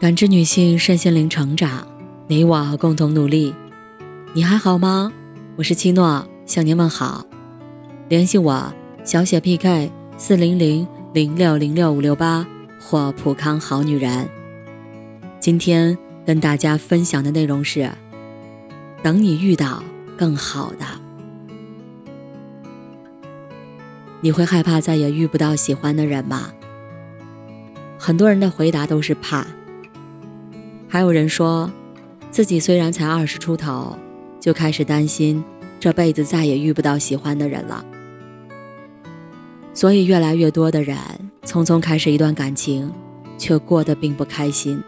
感知女性身心灵成长，你我共同努力。你还好吗？我是七诺，向您问好。联系我小写 PK 四零零零六零六五六八或普康好女人。今天跟大家分享的内容是：等你遇到更好的，你会害怕再也遇不到喜欢的人吗？很多人的回答都是怕。还有人说，自己虽然才二十出头，就开始担心这辈子再也遇不到喜欢的人了。所以，越来越多的人匆匆开始一段感情，却过得并不开心，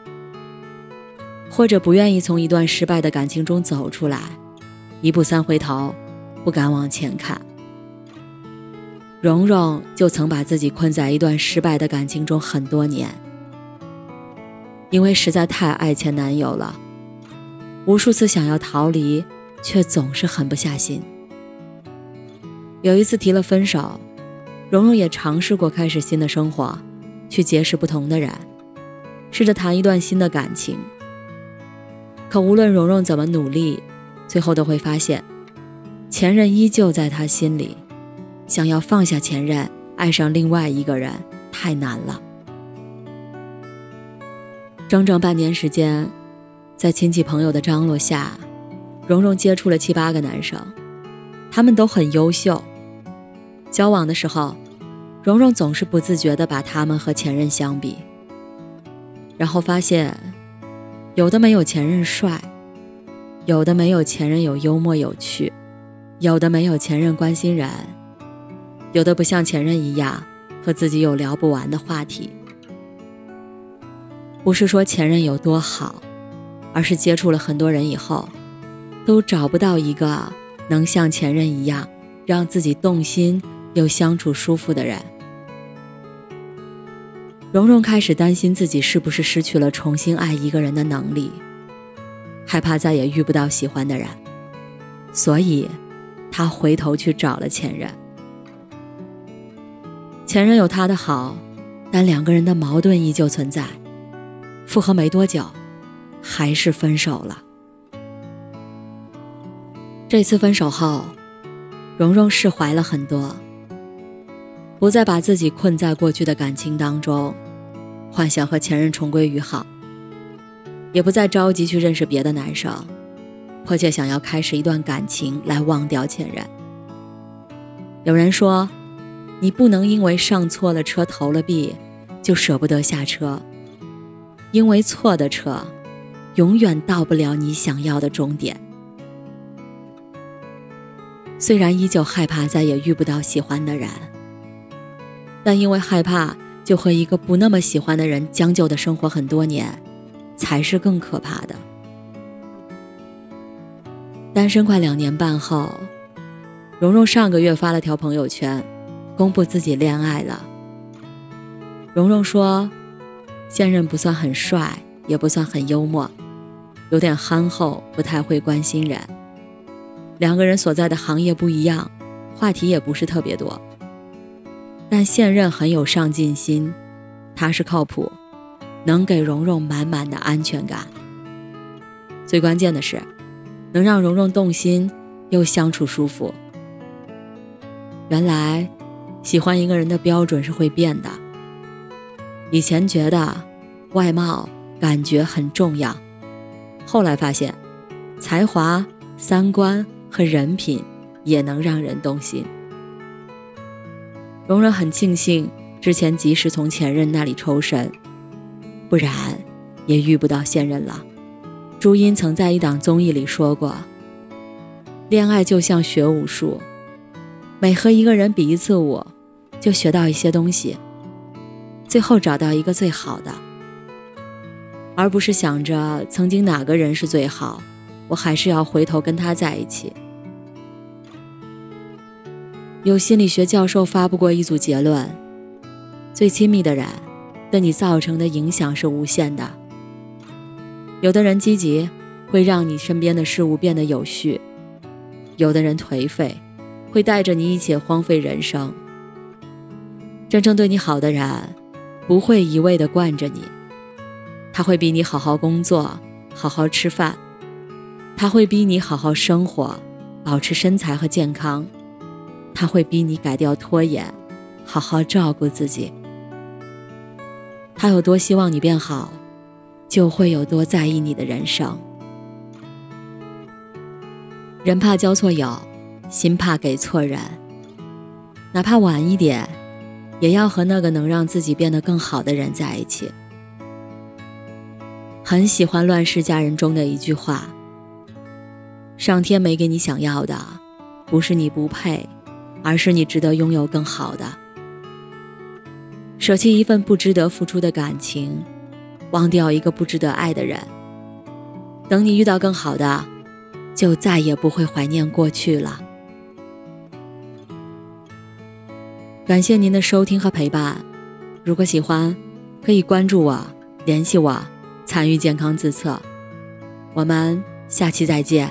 或者不愿意从一段失败的感情中走出来，一步三回头，不敢往前看。蓉蓉就曾把自己困在一段失败的感情中很多年。因为实在太爱前男友了，无数次想要逃离，却总是狠不下心。有一次提了分手，蓉蓉也尝试过开始新的生活，去结识不同的人，试着谈一段新的感情。可无论蓉蓉怎么努力，最后都会发现，前任依旧在她心里，想要放下前任，爱上另外一个人，太难了。整整半年时间，在亲戚朋友的张罗下，蓉蓉接触了七八个男生，他们都很优秀。交往的时候，蓉蓉总是不自觉地把他们和前任相比，然后发现，有的没有前任帅，有的没有前任有幽默有趣，有的没有前任关心人，有的不像前任一样和自己有聊不完的话题。不是说前任有多好，而是接触了很多人以后，都找不到一个能像前任一样让自己动心又相处舒服的人。蓉蓉开始担心自己是不是失去了重新爱一个人的能力，害怕再也遇不到喜欢的人，所以，她回头去找了前任。前任有他的好，但两个人的矛盾依旧存在。复合没多久，还是分手了。这次分手后，蓉蓉释怀了很多，不再把自己困在过去的感情当中，幻想和前任重归于好，也不再着急去认识别的男生，迫切想要开始一段感情来忘掉前任。有人说，你不能因为上错了车投了币，就舍不得下车。因为错的车，永远到不了你想要的终点。虽然依旧害怕再也遇不到喜欢的人，但因为害怕就和一个不那么喜欢的人将就的生活很多年，才是更可怕的。单身快两年半后，蓉蓉上个月发了条朋友圈，公布自己恋爱了。蓉蓉说。现任不算很帅，也不算很幽默，有点憨厚，不太会关心人。两个人所在的行业不一样，话题也不是特别多。但现任很有上进心，踏实靠谱，能给蓉蓉满满的安全感。最关键的是，能让蓉蓉动心又相处舒服。原来，喜欢一个人的标准是会变的。以前觉得外貌感觉很重要，后来发现才华、三观和人品也能让人动心。蓉蓉很庆幸之前及时从前任那里抽身，不然也遇不到现任了。朱茵曾在一档综艺里说过：“恋爱就像学武术，每和一个人比一次武，就学到一些东西。”最后找到一个最好的，而不是想着曾经哪个人是最好，我还是要回头跟他在一起。有心理学教授发布过一组结论：最亲密的人对你造成的影响是无限的。有的人积极，会让你身边的事物变得有序；有的人颓废，会带着你一起荒废人生。真正对你好的人。不会一味的惯着你，他会逼你好好工作，好好吃饭；他会逼你好好生活，保持身材和健康；他会逼你改掉拖延，好好照顾自己。他有多希望你变好，就会有多在意你的人生。人怕交错友，心怕给错人。哪怕晚一点，也要和那个能让自己变得更好的人在一起。很喜欢《乱世佳人》中的一句话：“上天没给你想要的，不是你不配，而是你值得拥有更好的。”舍弃一份不值得付出的感情，忘掉一个不值得爱的人。等你遇到更好的。就再也不会怀念过去了。感谢您的收听和陪伴，如果喜欢，可以关注我、联系我、参与健康自测。我们下期再见。